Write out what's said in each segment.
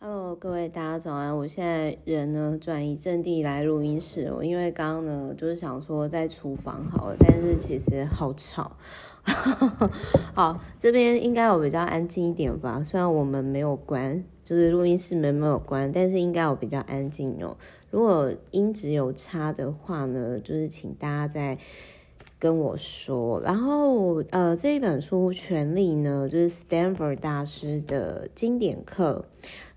Hello，各位大家早安！我现在人呢转移阵地来录音室，我因为刚刚呢就是想说在厨房好了，但是其实好吵。好，这边应该有比较安静一点吧？虽然我们没有关，就是录音室门没有关，但是应该有比较安静哦。如果音质有差的话呢，就是请大家在。跟我说，然后呃，这一本书《权力》呢，就是 Stanford 大师的经典课。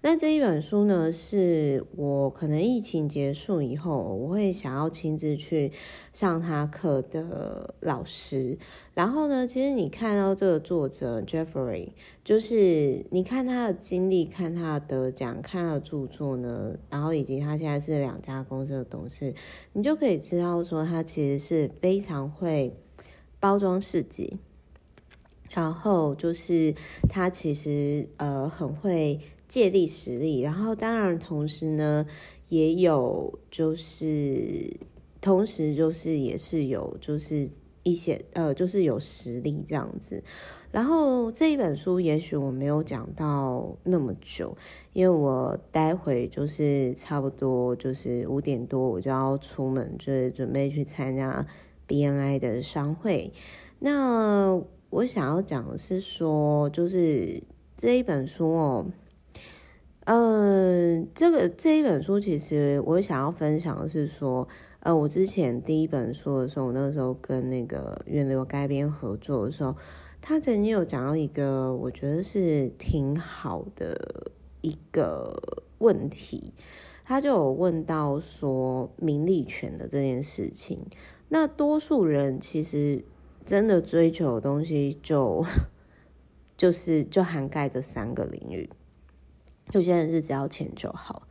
那这一本书呢，是我可能疫情结束以后，我会想要亲自去上他课的老师。然后呢，其实你看到这个作者 Jeffrey，就是你看他的经历，看他的得奖，看他的著作呢，然后以及他现在是两家公司的董事，你就可以知道说，他其实是非常会包装自己，然后就是他其实呃很会。借力使力，然后当然同时呢，也有就是同时就是也是有就是一些呃就是有实力这样子。然后这一本书也许我没有讲到那么久，因为我待会就是差不多就是五点多我就要出门，就是准备去参加 BNI 的商会。那我想要讲的是说，就是这一本书哦。嗯，这个这一本书其实我想要分享的是说，呃，我之前第一本书的时候，我那个时候跟那个源流改编合作的时候，他曾经有讲到一个我觉得是挺好的一个问题，他就有问到说名利权的这件事情，那多数人其实真的追求的东西就 就是就涵盖这三个领域。有些人是只要钱就好，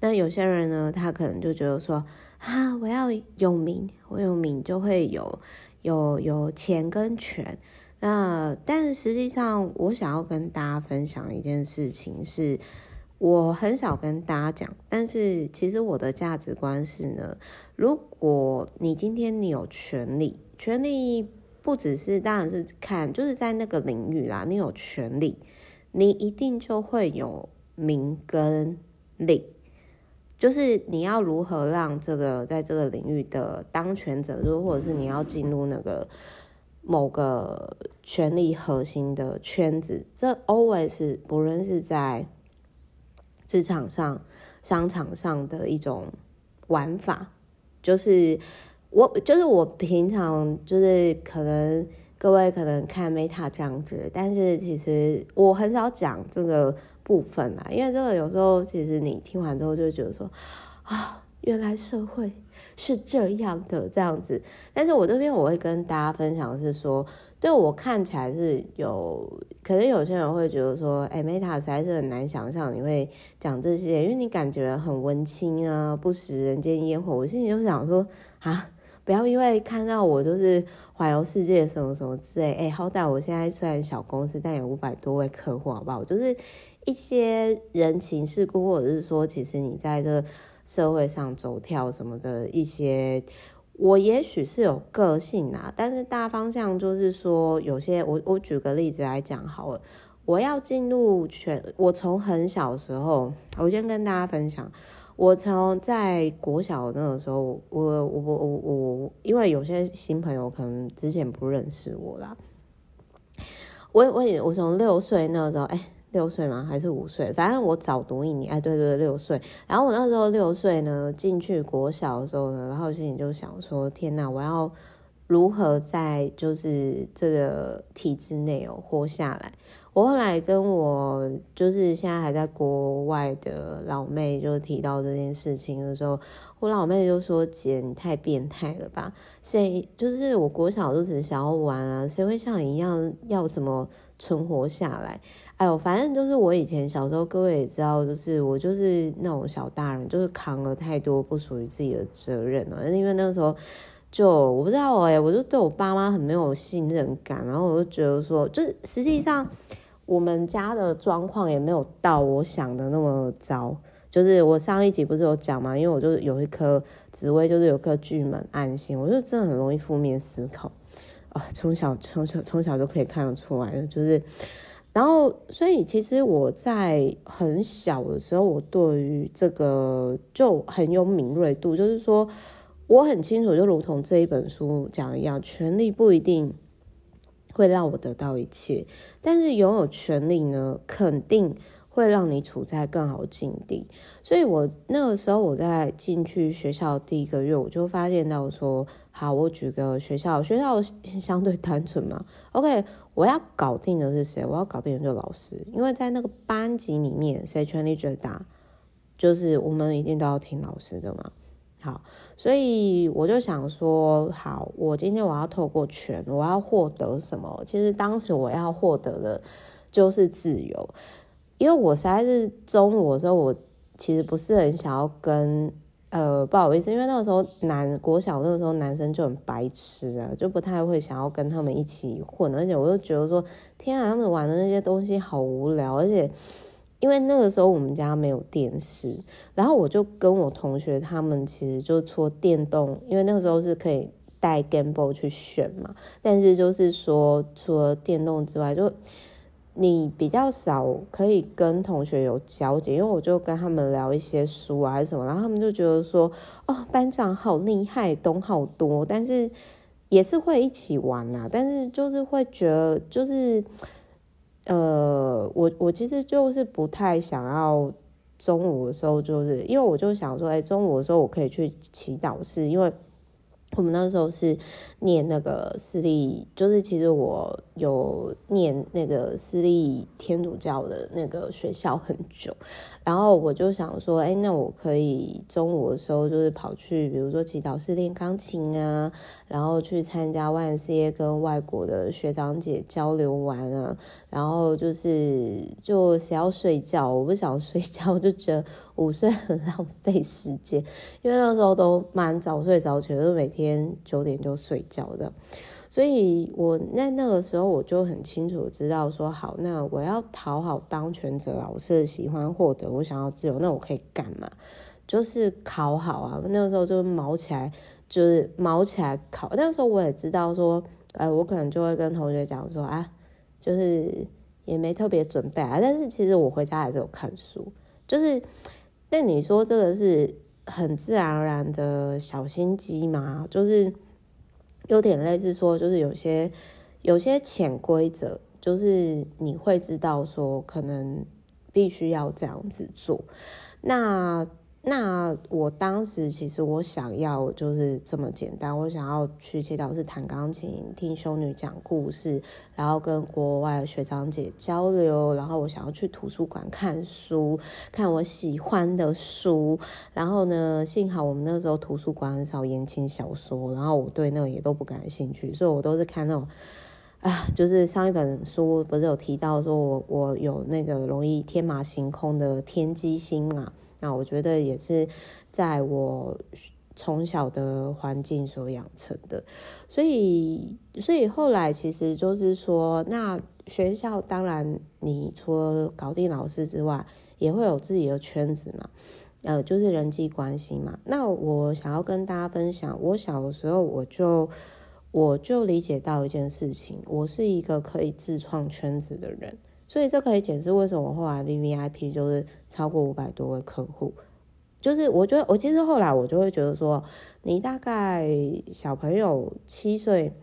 那有些人呢，他可能就觉得说，啊，我要有名，我有名就会有有有钱跟权。那但是实际上，我想要跟大家分享一件事情是，我很少跟大家讲，但是其实我的价值观是呢，如果你今天你有权利，权利不只是当然是看，就是在那个领域啦，你有权利，你一定就会有。名跟利，就是你要如何让这个在这个领域的当权者，就或者是你要进入那个某个权力核心的圈子，这 always 不论是在职场上、商场上的一种玩法，就是我就是我平常就是可能各位可能看 Meta 这样子，但是其实我很少讲这个。部分啦，因为这个有时候其实你听完之后就觉得说，啊，原来社会是这样的这样子。但是我这边我会跟大家分享是说，对我看起来是有，可能有些人会觉得说，哎，Meta 实在是很难想象你会讲这些，因为你感觉很文青啊，不食人间烟火。我心里就想说，啊，不要因为看到我就是环游世界什么什么之类，哎，好歹我现在虽然小公司，但有五百多位客户，好不好？我就是。一些人情世故，或者是说，其实你在这社会上走跳什么的一些，我也许是有个性啊，但是大方向就是说，有些我我举个例子来讲好了，我要进入全，我从很小时候，我先跟大家分享，我从在国小那个时候，我我我我我，因为有些新朋友可能之前不认识我啦，我我我从六岁那个时候，哎。六岁吗？还是五岁？反正我早读一年。哎，对对对，六岁。然后我那时候六岁呢，进去国小的时候呢，然后心里就想说：天哪，我要如何在就是这个体制内哦活下来？我后来跟我就是现在还在国外的老妹就提到这件事情的时候，我老妹就说：姐，你太变态了吧？谁就是我国小就只想要玩啊，谁会像你一样要怎么存活下来？哎呦，反正就是我以前小时候，各位也知道，就是我就是那种小大人，就是扛了太多不属于自己的责任了。因为那个时候就我不知道哎，我就对我爸妈很没有信任感，然后我就觉得说，就是实际上我们家的状况也没有到我想的那么糟。就是我上一集不是有讲嘛，因为我就有一颗紫薇，就是有颗巨门暗星，我就真的很容易负面思考啊，从小从小从小就可以看得出来，就是。然后，所以其实我在很小的时候，我对于这个就很有敏锐度，就是说我很清楚，就如同这一本书讲一样，权力不一定会让我得到一切，但是拥有权力呢，肯定。会让你处在更好的境地，所以我那个时候我在进去学校第一个月，我就发现到说，好，我举个学校，学校 相对单纯嘛。OK，我要搞定的是谁？我要搞定的就是老师，因为在那个班级里面，谁权力最大，就是我们一定都要听老师的嘛。好，所以我就想说，好，我今天我要透过权，我要获得什么？其实当时我要获得的就是自由。因为我实在是中午的时候，我其实不是很想要跟呃，不好意思，因为那个时候男国小那个时候男生就很白痴啊，就不太会想要跟他们一起混，而且我就觉得说，天啊，他们玩的那些东西好无聊，而且因为那个时候我们家没有电视，然后我就跟我同学他们其实就说电动，因为那个时候是可以带 gamble 去选嘛，但是就是说除了电动之外就。你比较少可以跟同学有交集，因为我就跟他们聊一些书啊还是什么，然后他们就觉得说，哦，班长好厉害，懂好多，但是也是会一起玩啊，但是就是会觉得，就是，呃，我我其实就是不太想要中午的时候，就是因为我就想说，哎，中午的时候我可以去祈祷室，因为。我们那时候是念那个私立，就是其实我有念那个私立天主教的那个学校很久，然后我就想说，哎，那我可以中午的时候就是跑去，比如说祈祷室练钢琴啊，然后去参加 YMCA 跟外国的学长姐交流玩啊，然后就是就想要睡觉，我不想睡觉，我就觉得。午睡很浪费时间，因为那时候都蛮早睡早起，就每天九点就睡觉的。所以我在那个时候我就很清楚知道说，好，那我要讨好当权者老师喜欢获得我想要自由，那我可以干嘛？就是考好啊。那个时候就卯起来，就是卯起来考。那个时候我也知道说，哎，我可能就会跟同学讲说，啊，就是也没特别准备啊，但是其实我回家还是有看书，就是。那你说这个是很自然而然的小心机嘛？就是有点类似说，就是有些有些潜规则，就是你会知道说，可能必须要这样子做。那。那我当时其实我想要就是这么简单，我想要去祈祷是弹钢琴，听修女讲故事，然后跟国外的学长姐交流，然后我想要去图书馆看书，看我喜欢的书，然后呢，幸好我们那时候图书馆很少言情小说，然后我对那个也都不感兴趣，所以我都是看那种啊，就是上一本书不是有提到说我我有那个容易天马行空的天机星嘛。那我觉得也是在我从小的环境所养成的，所以所以后来其实就是说，那学校当然你除了搞定老师之外，也会有自己的圈子嘛，呃，就是人际关系嘛。那我想要跟大家分享，我小的时候我就我就理解到一件事情，我是一个可以自创圈子的人。所以这可以解释为什么后来 VVIP 就是超过五百多位客户，就是我觉得我其实后来我就会觉得说，你大概小朋友七岁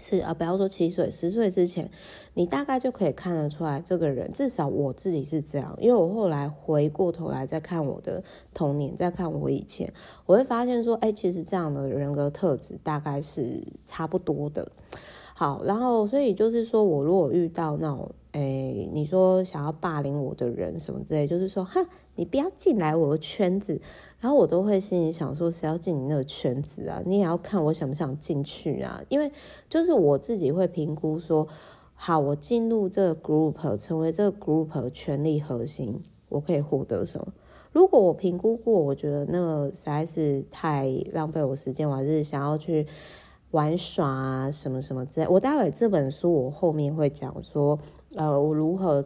是啊，不要说七岁，十岁之前，你大概就可以看得出来这个人，至少我自己是这样，因为我后来回过头来再看我的童年，再看我以前，我会发现说，哎，其实这样的人格特质大概是差不多的。好，然后所以就是说我如果遇到那种。哎，你说想要霸凌我的人什么之类，就是说，哈，你不要进来我的圈子，然后我都会心里想说，谁要进你那个圈子啊？你也要看我想不想进去啊？因为就是我自己会评估说，好，我进入这个 group，成为这个 group 权力核心，我可以获得什么？如果我评估过，我觉得那个实在是太浪费我时间，我还是想要去。玩耍啊，什么什么之类。我待会这本书我后面会讲说，呃，我如何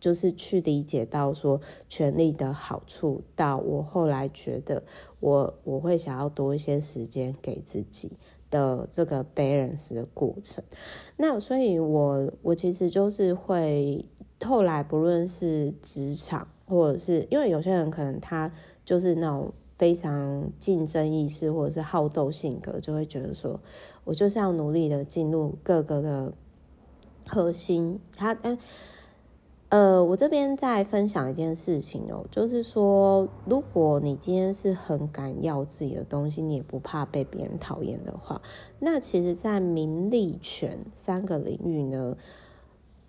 就是去理解到说权力的好处。到我后来觉得我我会想要多一些时间给自己。的这个 balance 的过程。那所以我我其实就是会后来不论是职场，或者是因为有些人可能他就是那种非常竞争意识或者是好斗性格，就会觉得说我就是要努力的进入各个的核心。他嗯。呃，我这边再分享一件事情哦，就是说，如果你今天是很敢要自己的东西，你也不怕被别人讨厌的话，那其实，在名利权三个领域呢，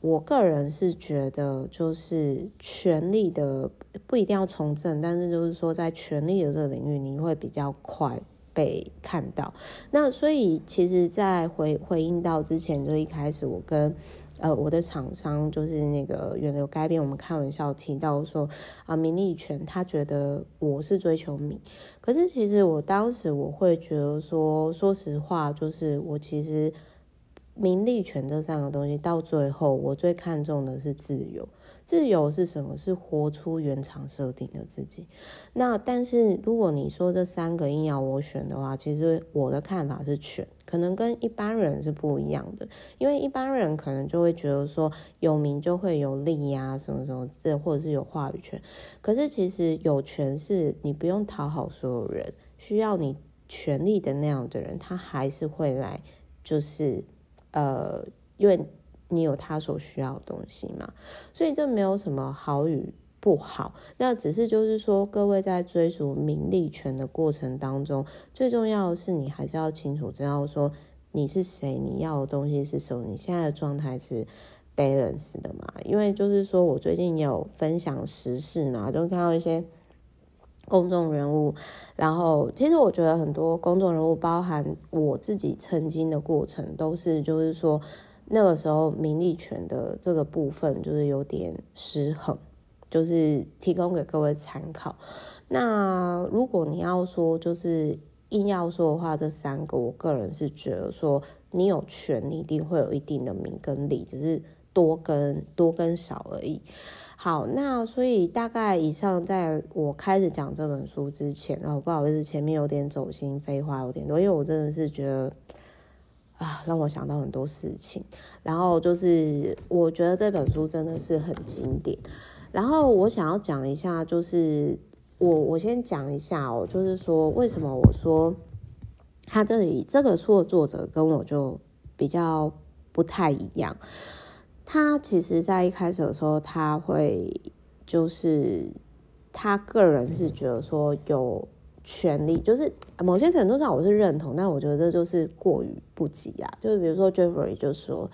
我个人是觉得，就是权力的不一定要从政，但是就是说，在权力的这个领域，你会比较快被看到。那所以，其实，在回回应到之前，就一开始我跟。呃，我的厂商就是那个远流改编，我们开玩笑提到说啊，名利权，他觉得我是追求名，可是其实我当时我会觉得说，说实话，就是我其实名利权这三个东西，到最后我最看重的是自由。自由是什么？是活出原厂设定的自己。那但是如果你说这三个硬要我选的话，其实我的看法是权，可能跟一般人是不一样的。因为一般人可能就会觉得说有名就会有利呀，什么什么这，或者是有话语权。可是其实有权是你不用讨好所有人，需要你权力的那样的人，他还是会来，就是呃，因为。你有他所需要的东西嘛？所以这没有什么好与不好，那只是就是说，各位在追逐名利权的过程当中，最重要的是你还是要清楚知道说你是谁，你要的东西是什么，你现在的状态是 balance 的嘛？因为就是说我最近有分享时事嘛，就看到一些公众人物，然后其实我觉得很多公众人物，包含我自己曾经的过程，都是就是说。那个时候，名利权的这个部分就是有点失衡，就是提供给各位参考。那如果你要说，就是硬要说的话，这三个，我个人是觉得说，你有权，你一定会有一定的名跟利，只是多跟多跟少而已。好，那所以大概以上，在我开始讲这本书之前，然后不好意思，前面有点走心，废话有点多，因为我真的是觉得。啊，让我想到很多事情。然后就是，我觉得这本书真的是很经典。然后我想要讲一下，就是我我先讲一下哦，就是说为什么我说他这里这个书的作者跟我就比较不太一样。他其实在一开始的时候，他会就是他个人是觉得说有。权力就是某些程度上我是认同，但我觉得这就是过于不及啊。就是比如说 Jeffrey 就说，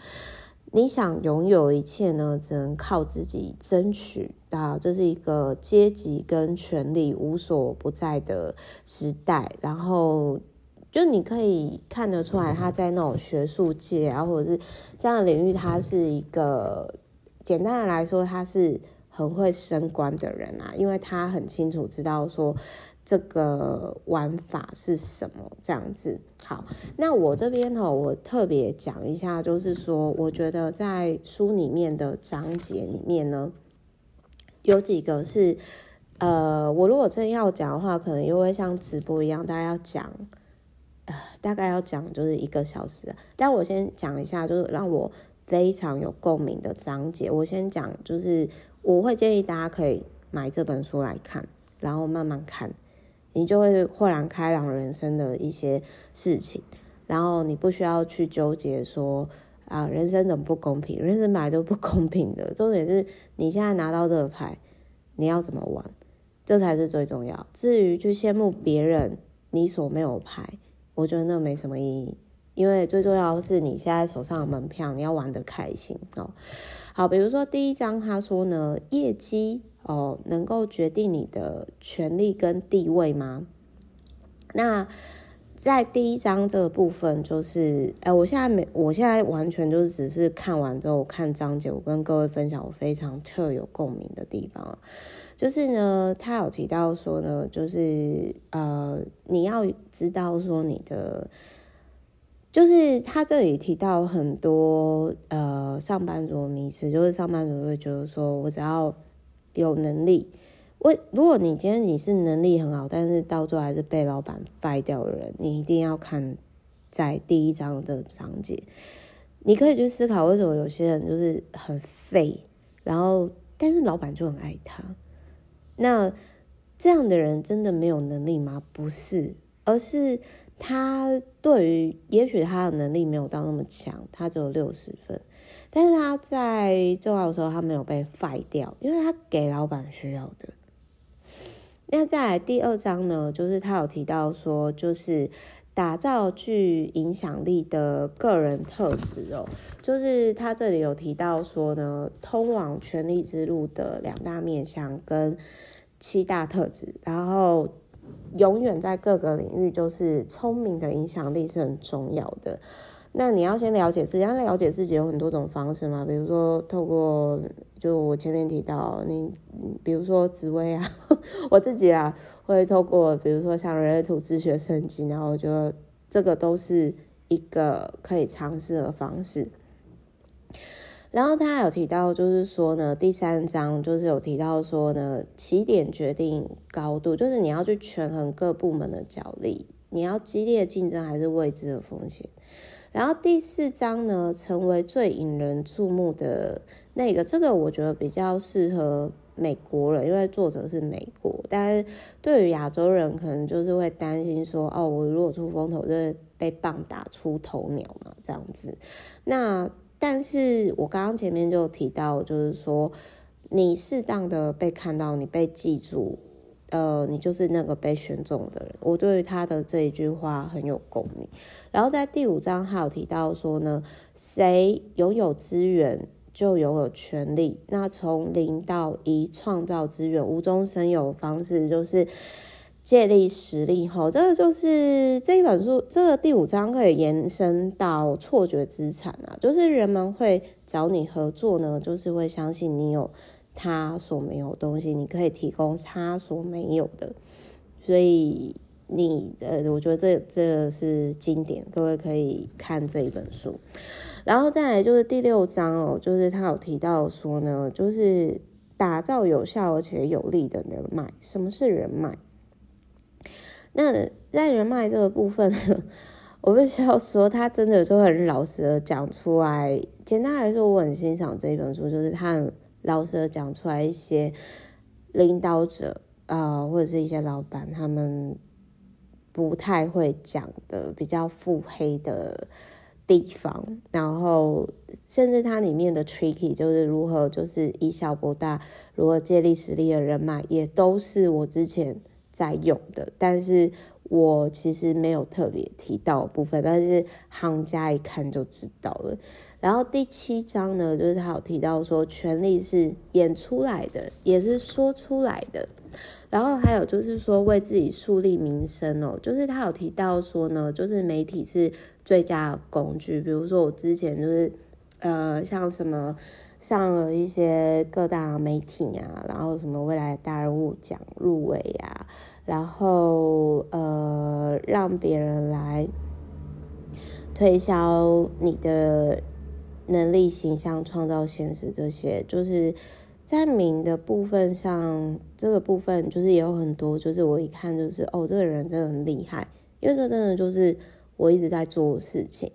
你想拥有一切呢，只能靠自己争取啊。这是一个阶级跟权力无所不在的时代。然后就你可以看得出来，他在那种学术界啊，或者是这样的领域，他是一个简单的来说，他是很会升官的人啊，因为他很清楚知道说。这个玩法是什么？这样子好，那我这边呢，我特别讲一下，就是说，我觉得在书里面的章节里面呢，有几个是，呃，我如果真要讲的话，可能又会像直播一样，大概要讲，呃，大概要讲就是一个小时。但我先讲一下，就是让我非常有共鸣的章节。我先讲，就是我会建议大家可以买这本书来看，然后慢慢看。你就会豁然开朗人生的一些事情，然后你不需要去纠结说啊，人生怎么不公平？人生本来就不公平的。重点是你现在拿到这个牌，你要怎么玩，这才是最重要。至于去羡慕别人你所没有牌，我觉得那没什么意义，因为最重要是你现在手上的门票，你要玩得开心哦。好，比如说第一张他说呢，业绩。哦，能够决定你的权利跟地位吗？那在第一章这个部分，就是，哎，我现在没，我现在完全就是只是看完之后我看章节，我跟各位分享我非常特有共鸣的地方，就是呢，他有提到说呢，就是呃，你要知道说你的，就是他这里提到很多呃，上班族的迷思，就是上班族会觉得说我只要。有能力，我如果你今天你是能力很好，但是到最后还是被老板 fire 掉的人，你一定要看在第一章的这个章节。你可以去思考，为什么有些人就是很废，然后但是老板就很爱他。那这样的人真的没有能力吗？不是，而是他对于，也许他的能力没有到那么强，他只有六十分，但是他在重要的时候他没有被 fire 掉，因为他给老板需要的。那再来第二章呢，就是他有提到说，就是。打造具影响力的个人特质哦，就是他这里有提到说呢，通往权力之路的两大面向跟七大特质，然后永远在各个领域就是聪明的影响力是很重要的。那你要先了解自己，要了解自己有很多种方式嘛，比如说透过，就我前面提到你，比如说紫微啊，我自己啊会透过，比如说像人类图自学升级，然后我觉得这个都是一个可以尝试的方式。然后他有提到，就是说呢，第三章就是有提到说呢，起点决定高度，就是你要去权衡各部门的角力，你要激烈竞争还是未知的风险。然后第四章呢，成为最引人注目的那个，这个我觉得比较适合美国人，因为作者是美国。但是对于亚洲人，可能就是会担心说，哦，我如果出风头，就会被棒打出头鸟嘛，这样子。那但是我刚刚前面就提到，就是说你适当的被看到，你被记住。呃，你就是那个被选中的人。我对于他的这一句话很有共鸣。然后在第五章，他有提到说呢，谁拥有资源就拥有权力。那从零到一创造资源，无中生有方式就是借力使力。吼，这个就是这一本书，这个第五章可以延伸到错觉资产啊，就是人们会找你合作呢，就是会相信你有。他所没有东西，你可以提供他所没有的，所以你呃，我觉得这这是经典，各位可以看这一本书。然后再来就是第六章哦，就是他有提到说呢，就是打造有效而且有力的人脉。什么是人脉？那在人脉这个部分，我必须要说，他真的就很老实的讲出来。简单来说，我很欣赏这一本书，就是他。老实的讲出来一些领导者啊、或者是一些老板，他们不太会讲的比较腹黑的地方，然后甚至它里面的 tricky 就是如何就是以小博大，如何借力使力的人脉，也都是我之前在用的，但是。我其实没有特别提到部分，但是行家一看就知道了。然后第七章呢，就是他有提到说，权力是演出来的，也是说出来的。然后还有就是说，为自己树立名声哦，就是他有提到说呢，就是媒体是最佳工具。比如说我之前就是呃，像什么上了一些各大媒体啊，然后什么未来大人物奖入围呀。然后，呃，让别人来推销你的能力、形象、创造现实，这些就是在名的部分上，这个部分就是也有很多，就是我一看就是哦，这个人真的很厉害，因为这真的就是我一直在做的事情。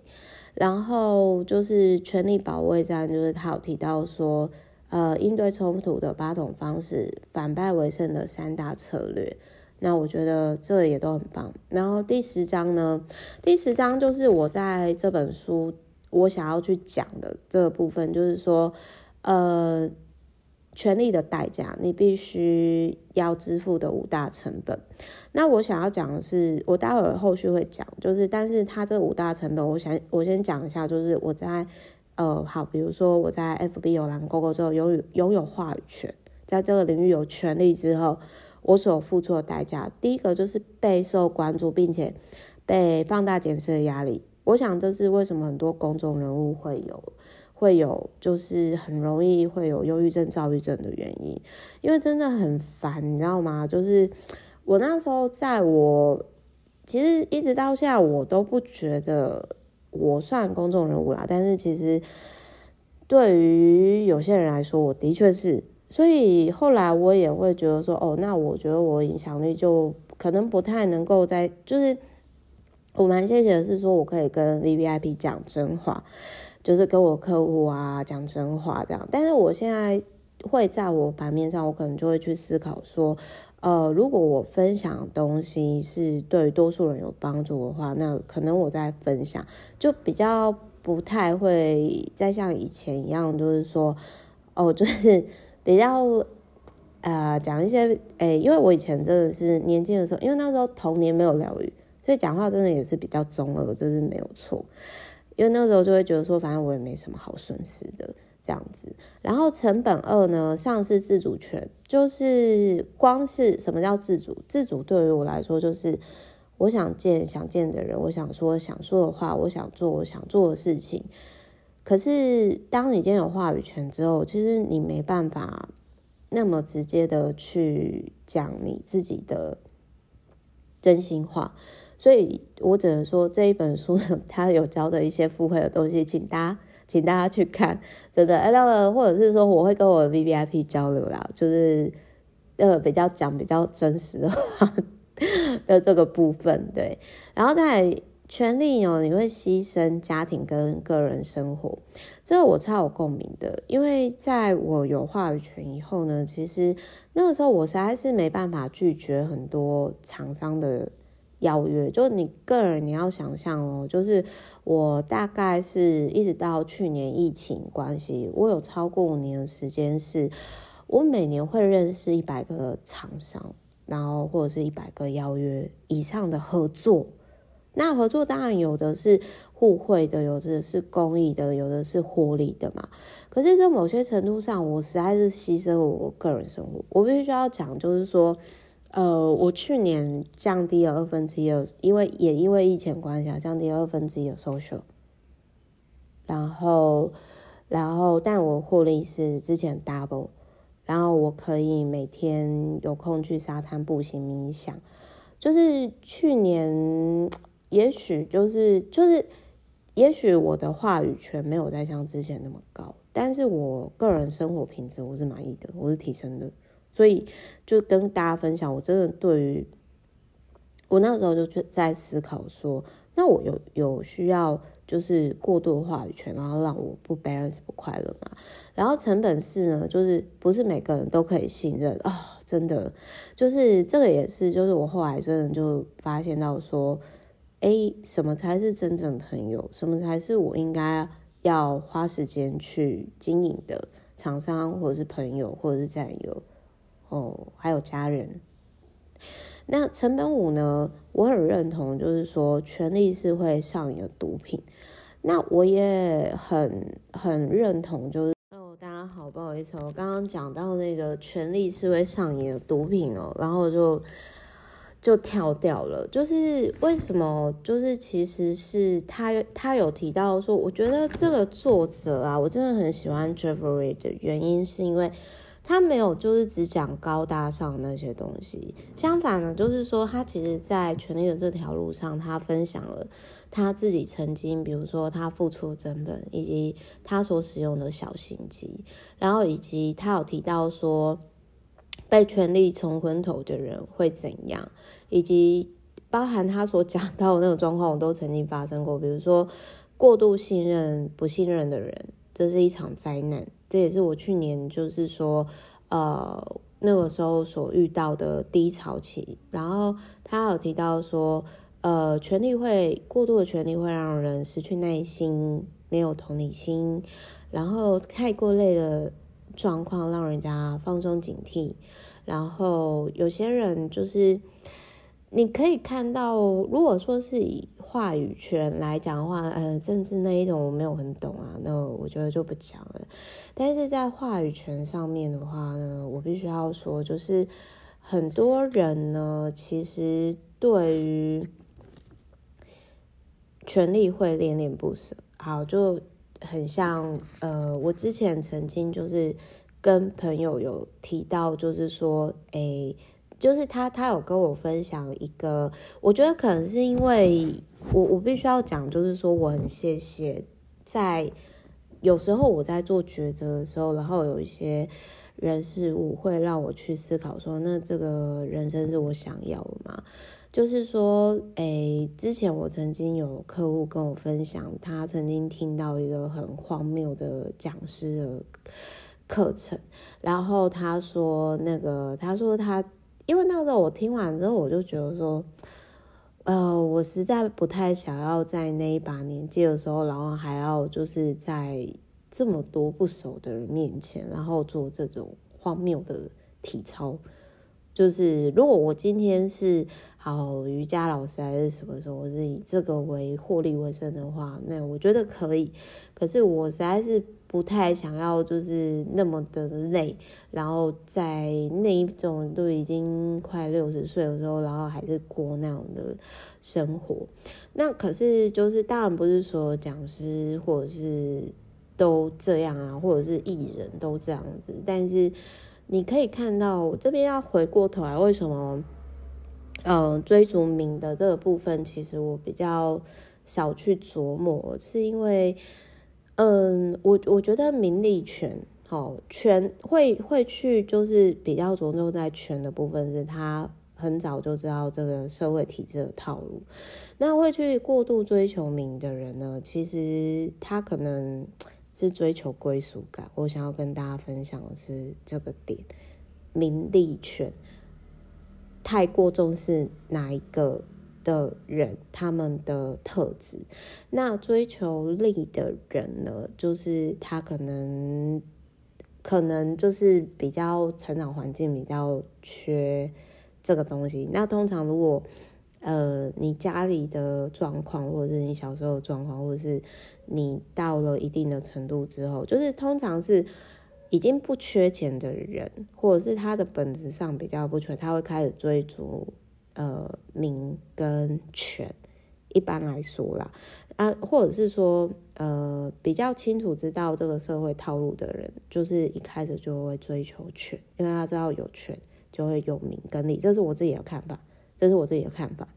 然后就是权力保卫战，就是他有提到说，呃，应对冲突的八种方式，反败为胜的三大策略。那我觉得这也都很棒。然后第十章呢，第十章就是我在这本书我想要去讲的这个部分，就是说，呃，权力的代价，你必须要支付的五大成本。那我想要讲的是，我待会儿后续会讲，就是，但是它这五大成本，我想我先讲一下，就是我在呃，好，比如说我在 FB 有蓝勾勾之后，拥有拥有话语权，在这个领域有权利之后。我所付出的代价，第一个就是备受关注，并且被放大检视的压力。我想这是为什么很多公众人物会有会有，就是很容易会有忧郁症、躁郁症的原因，因为真的很烦，你知道吗？就是我那时候在我其实一直到现在，我都不觉得我算公众人物啦，但是其实对于有些人来说，我的确是。所以后来我也会觉得说，哦，那我觉得我影响力就可能不太能够在，就是我蛮谢谢的是说，我可以跟 VVIP 讲真话，就是跟我客户啊讲真话这样。但是我现在会在我版面上，我可能就会去思考说，呃，如果我分享东西是对多数人有帮助的话，那可能我在分享就比较不太会再像以前一样，就是说，哦，就是 比较。呃，讲一些，诶、因为我以前真的是年轻的时候，因为那时候童年没有疗愈，所以讲话真的也是比较中二，这是没有错。因为那时候就会觉得说，反正我也没什么好损失的这样子。然后成本二呢，丧失自主权，就是光是什么叫自主？自主对于我来说，就是我想见想见的人，我想说想说的话，我想做我想做的事情。可是当你今天有话语权之后，其实你没办法。那么直接的去讲你自己的真心话，所以我只能说这一本书呢，它有教的一些付费的东西，请大家请大家去看，真的，哎，那个或者是说我会跟我的 VVIP 交流啦，就是呃比较讲比较真实的话的这个部分，对，然后在。权利哦，你会牺牲家庭跟个人生活，这个我超有共鸣的。因为在我有话语权以后呢，其实那个时候我实在是没办法拒绝很多厂商的邀约。就你个人你要想象哦，就是我大概是一直到去年疫情关系，我有超过五年的时间，是我每年会认识一百个厂商，然后或者是一百个邀约以上的合作。那合作当然有的是互惠的，有的是公益的，有的是获利的嘛。可是，在某些程度上，我实在是牺牲了我个人生活。我必须要讲，就是说，呃，我去年降低了二分之一，因为也因为疫情关系啊，降低了二分之一的 social。然后，然后，但我获利是之前 double。然后，我可以每天有空去沙滩步行冥想，就是去年。也许就是就是，也许我的话语权没有再像之前那么高，但是我个人生活品质我是满意的，我是提升的，所以就跟大家分享，我真的对于我那时候就在思考说，那我有有需要就是过度话语权，然后让我不 balance 不快乐嘛？然后成本是呢，就是不是每个人都可以信任啊、真的就是这个也是，就是我后来真的就发现到说。诶，什么才是真正朋友？什么才是我应该要花时间去经营的厂商，或者是朋友，或者是战友？哦，还有家人。那成本五呢？我很认同，就是说权力是会上瘾的毒品。那我也很很认同，就是哦，大家好，不好意思，我刚刚讲到那个权力是会上瘾的毒品哦，然后就。就跳掉了，就是为什么？就是其实是他他有提到说，我觉得这个作者啊，我真的很喜欢 Jeffrey 的原因，是因为他没有就是只讲高大上那些东西，相反呢，就是说他其实在权力的这条路上，他分享了他自己曾经，比如说他付出的成本，以及他所使用的小心机，然后以及他有提到说。被权力冲昏头的人会怎样，以及包含他所讲到的那种状况，我都曾经发生过。比如说，过度信任不信任的人，这是一场灾难。这也是我去年就是说，呃，那个时候所遇到的低潮期。然后他有提到说，呃，权力会过度的权力会让人失去耐心，没有同理心，然后太过累的。状况让人家放松警惕，然后有些人就是你可以看到，如果说是以话语权来讲的话，呃，政治那一种我没有很懂啊，那我觉得就不讲了。但是在话语权上面的话呢，我必须要说，就是很多人呢，其实对于权力会恋恋不舍。好，就。很像，呃，我之前曾经就是跟朋友有提到，就是说，诶，就是他他有跟我分享一个，我觉得可能是因为我我必须要讲，就是说我很谢谢，在有时候我在做抉择的时候，然后有一些人事物，会让我去思考说，那这个人生是我想要的吗？就是说，诶，之前我曾经有客户跟我分享，他曾经听到一个很荒谬的讲师的课程，然后他说，那个他说他，因为那时候我听完之后，我就觉得说，呃，我实在不太想要在那一把年纪的时候，然后还要就是在这么多不熟的人面前，然后做这种荒谬的体操。就是如果我今天是好瑜伽老师还是什么时候，我是以这个为获利为生的话，那我觉得可以。可是我实在是不太想要，就是那么的累，然后在那一种都已经快六十岁的时候，然后还是过那样的生活。那可是就是当然不是说讲师或者是都这样啊，或者是艺人都这样子，但是。你可以看到，我这边要回过头来，为什么，呃，追逐名的这个部分，其实我比较少去琢磨，是因为，嗯，我我觉得名利权，好权会会去，就是比较着重在权的部分，是他很早就知道这个社会体制的套路，那会去过度追求名的人呢，其实他可能。是追求归属感，我想要跟大家分享的是这个点，名利权太过重视哪一个的人，他们的特质。那追求利的人呢，就是他可能可能就是比较成长环境比较缺这个东西。那通常如果呃，你家里的状况，或者是你小时候的状况，或者是你到了一定的程度之后，就是通常是已经不缺钱的人，或者是他的本质上比较不缺，他会开始追逐呃名跟权。一般来说啦，啊，或者是说呃比较清楚知道这个社会套路的人，就是一开始就会追求权，因为他知道有权就会有名跟利，这是我自己的看法。这是我自己的看法，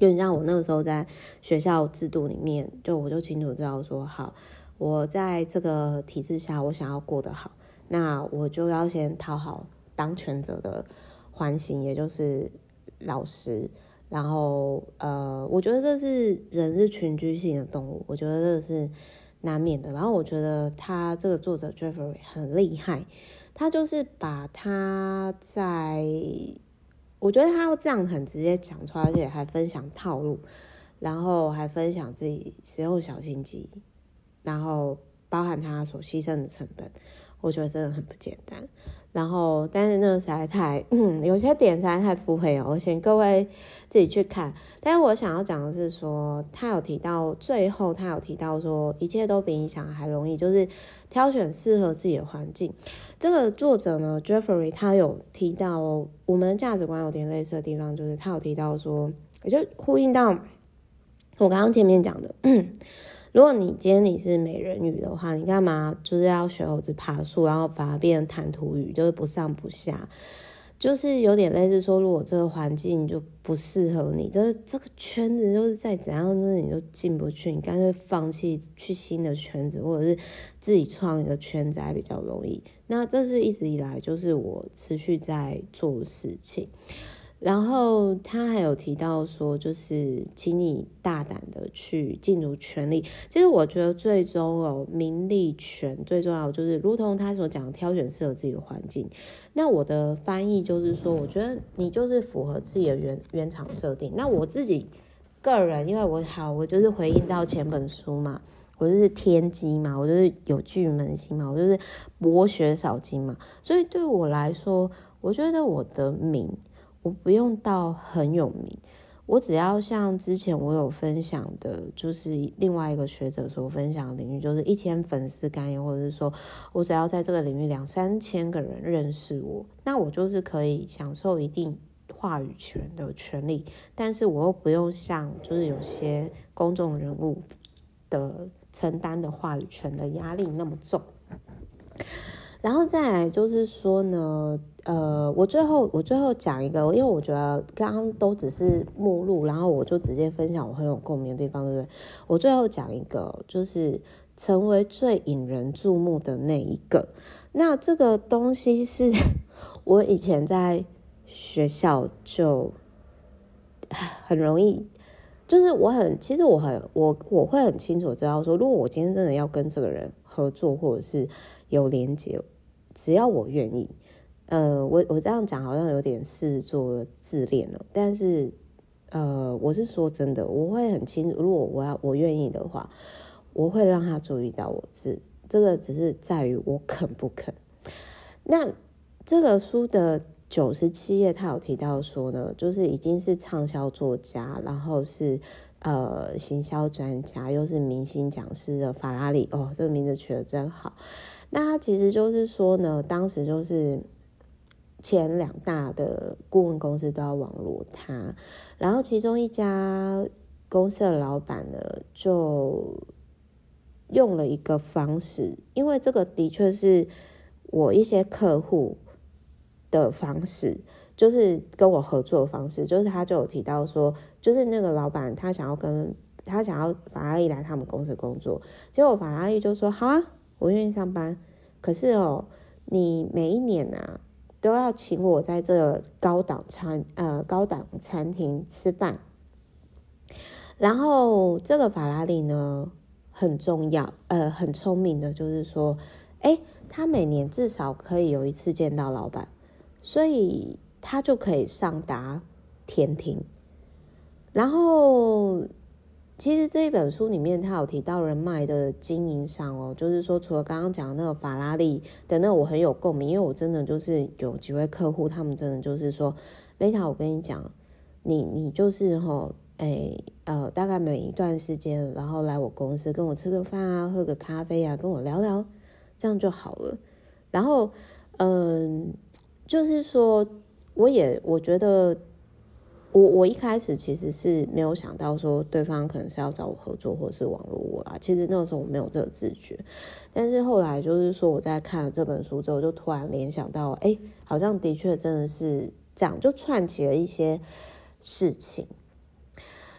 就像我那个时候在学校制度里面，就我就清楚知道说，好，我在这个体制下，我想要过得好，那我就要先讨好当权者的欢心，也就是老师。然后，呃，我觉得这是人是群居性的动物，我觉得这是难免的。然后，我觉得他这个作者 Jeffrey 很厉害，他就是把他在。我觉得他要这样很直接讲出来，而且还分享套路，然后还分享自己使用小心机，然后包含他所牺牲的成本，我觉得真的很不简单。然后，但是那个实在太，有些点实在太腹黑哦，请各位自己去看。但是我想要讲的是说，他有提到最后，他有提到说，一切都比你想还容易，就是挑选适合自己的环境。这个作者呢，Jeffrey，他有提到我们的价值观有点类似的地方，就是他有提到说，也就呼应到我刚刚前面讲的。如果你今天你是美人鱼的话，你干嘛就是要学猴子爬树，然后反而变成弹涂鱼，就是不上不下，就是有点类似说，如果这个环境就不适合你，这这个圈子就是再怎样，就是你就进不去，你干脆放弃去新的圈子，或者是自己创一个圈子还比较容易。那这是一直以来就是我持续在做事情。然后他还有提到说，就是请你大胆的去进入权力。其实我觉得最终哦，名利权最重要就是，如同他所讲，挑选适合自己的环境。那我的翻译就是说，我觉得你就是符合自己的原原厂设定。那我自己个人，因为我好，我就是回应到前本书嘛，我就是天机嘛，我就是有巨门星嘛，我就是博学少精嘛，所以对我来说，我觉得我的名。我不用到很有名，我只要像之前我有分享的，就是另外一个学者所分享的领域，就是一千粉丝干预，或者是说我只要在这个领域两三千个人认识我，那我就是可以享受一定话语权的权利，但是我又不用像就是有些公众人物的承担的话语权的压力那么重。然后再来就是说呢，呃，我最后我最后讲一个，因为我觉得刚刚都只是目录，然后我就直接分享我很有共鸣的地方，对不对？我最后讲一个，就是成为最引人注目的那一个。那这个东西是 我以前在学校就很容易，就是我很其实我很我我会很清楚知道说，如果我今天真的要跟这个人合作或者是有连接，只要我愿意，呃，我我这样讲好像有点是做自恋了，但是呃，我是说真的，我会很清楚，如果我要我愿意的话，我会让他注意到我自。这个只是在于我肯不肯。那这个书的九十七页，他有提到说呢，就是已经是畅销作家，然后是呃行销专家，又是明星讲师的法拉利哦，这个名字取得真好。那他其实就是说呢，当时就是前两大的顾问公司都要网罗他，然后其中一家公司的老板呢就。用了一个方式，因为这个的确是我一些客户的方式，就是跟我合作的方式，就是他就有提到说，就是那个老板他想要跟他想要法拉利来他们公司工作，结果法拉利就说好啊，我愿意上班，可是哦，你每一年啊都要请我在这高档餐呃高档餐厅吃饭，然后这个法拉利呢。很重要，呃，很聪明的，就是说，诶，他每年至少可以有一次见到老板，所以他就可以上达天庭。然后，其实这一本书里面，他有提到人脉的经营上哦，就是说，除了刚刚讲的那个法拉利的那，我很有共鸣，因为我真的就是有几位客户，他们真的就是说雷塔我跟你讲，你你就是吼。哎，呃，大概每一段时间，然后来我公司跟我吃个饭啊，喝个咖啡啊，跟我聊聊，这样就好了。然后，嗯，就是说，我也我觉得，我我一开始其实是没有想到说对方可能是要找我合作或者是网络我啦。其实那个时候我没有这个自觉，但是后来就是说我在看了这本书之后，就突然联想到，哎，好像的确真的是这样，就串起了一些事情。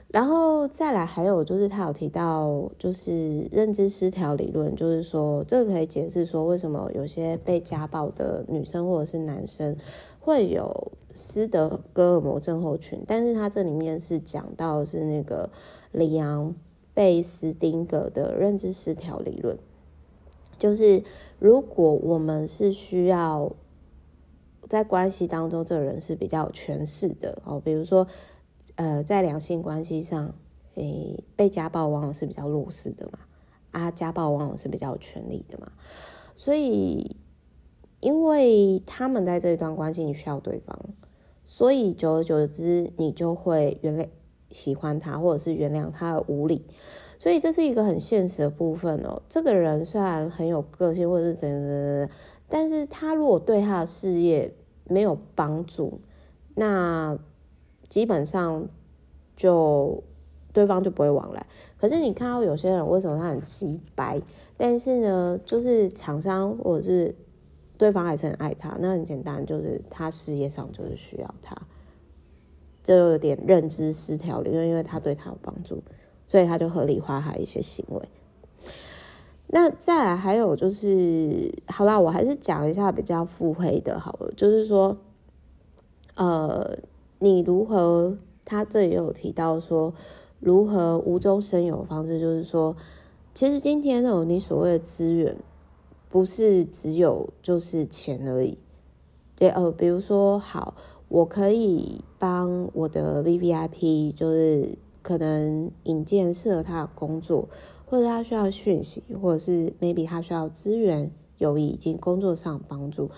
然后再来，还有就是他有提到，就是认知失调理论，就是说这个可以解释说为什么有些被家暴的女生或者是男生会有斯德哥尔摩症候群，但是他这里面是讲到是那个里昂贝斯丁格的认知失调理论，就是如果我们是需要在关系当中，这个人是比较有权势的哦，比如说。呃，在两性关系上，诶，被家暴往往是比较弱势的嘛，啊，家暴往往是比较有权力的嘛，所以，因为他们在这一段关系，你需要对方，所以久而久之，你就会原谅、喜欢他，或者是原谅他的无理，所以这是一个很现实的部分哦。这个人虽然很有个性，或者是怎样怎样，但是他如果对他的事业没有帮助，那。基本上就对方就不会往来。可是你看到有些人为什么他很直白，但是呢，就是厂商或者是对方还是很爱他，那很简单，就是他事业上就是需要他，就有点认知失调了，因为因为他对他有帮助，所以他就合理化他一些行为。那再来还有就是，好啦，我还是讲一下比较腹黑的，好了，就是说，呃。你如何？他这里有提到说，如何无中生有方式，就是说，其实今天呢，你所谓的资源，不是只有就是钱而已。对，呃，比如说，好，我可以帮我的 VVIP，就是可能引荐适合他的工作，或者他需要讯息，或者是 maybe 他需要资源，有已经工作上帮助。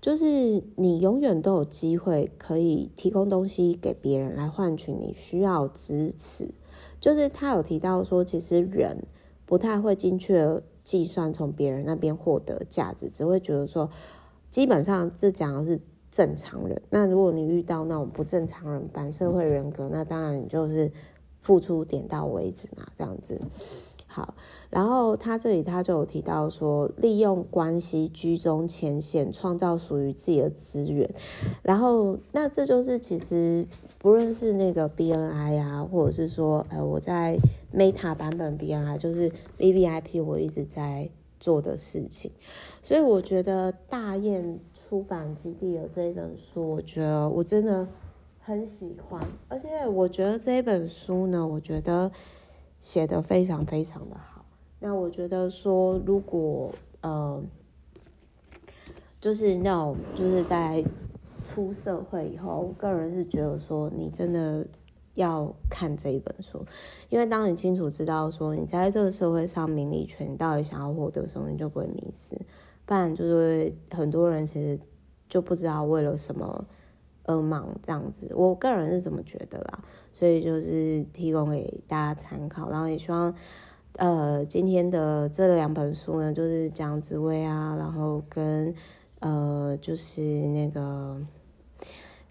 就是你永远都有机会可以提供东西给别人来换取你需要支持。就是他有提到说，其实人不太会精确计算从别人那边获得价值，只会觉得说，基本上这讲的是正常人。那如果你遇到那种不正常人、反社会人格，那当然你就是付出点到为止嘛，这样子。好，然后他这里他就有提到说，利用关系居中牵线，创造属于自己的资源。然后，那这就是其实不论是那个 BNI 啊，或者是说，呃，我在 Meta 版本 BNI，就是 VVIP，我一直在做的事情。所以我觉得大雁出版基地的这一本书，我觉得我真的很喜欢，而且我觉得这一本书呢，我觉得写得非常非常的好。那我觉得说，如果呃，就是那种就是在出社会以后，我个人是觉得说，你真的要看这一本书，因为当你清楚知道说你在这个社会上名利权到底想要获得什么，你就不会迷失。不然就是很多人其实就不知道为了什么而忙这样子。我个人是这么觉得啦，所以就是提供给大家参考，然后也希望。呃，今天的这两本书呢，就是讲紫微啊，然后跟呃，就是那个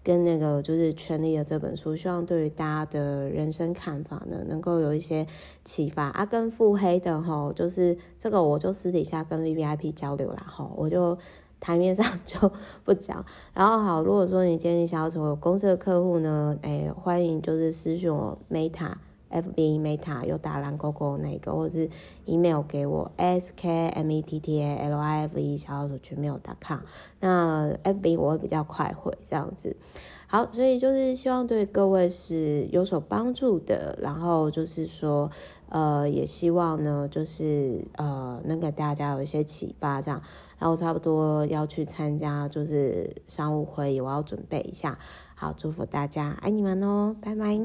跟那个就是权力的这本书，希望对于大家的人生看法呢，能够有一些启发啊。跟腹黑的吼，就是这个我就私底下跟 VVIP 交流啦吼，我就台面上就不讲。然后好，如果说你今天想要成为公司的客户呢，哎，欢迎就是私讯我 Meta。F B Meta 有打蓝勾勾那个，或者是 email 给我 S K M E T T A L I F E 小老鼠全没有打卡。那 F B 我会比较快回这样子。好，所以就是希望对各位是有所帮助的，然后就是说，呃，也希望呢，就是呃，能给大家有一些启发这样。然后差不多要去参加就是商务会议，我要准备一下。好，祝福大家，爱你们哦，拜拜。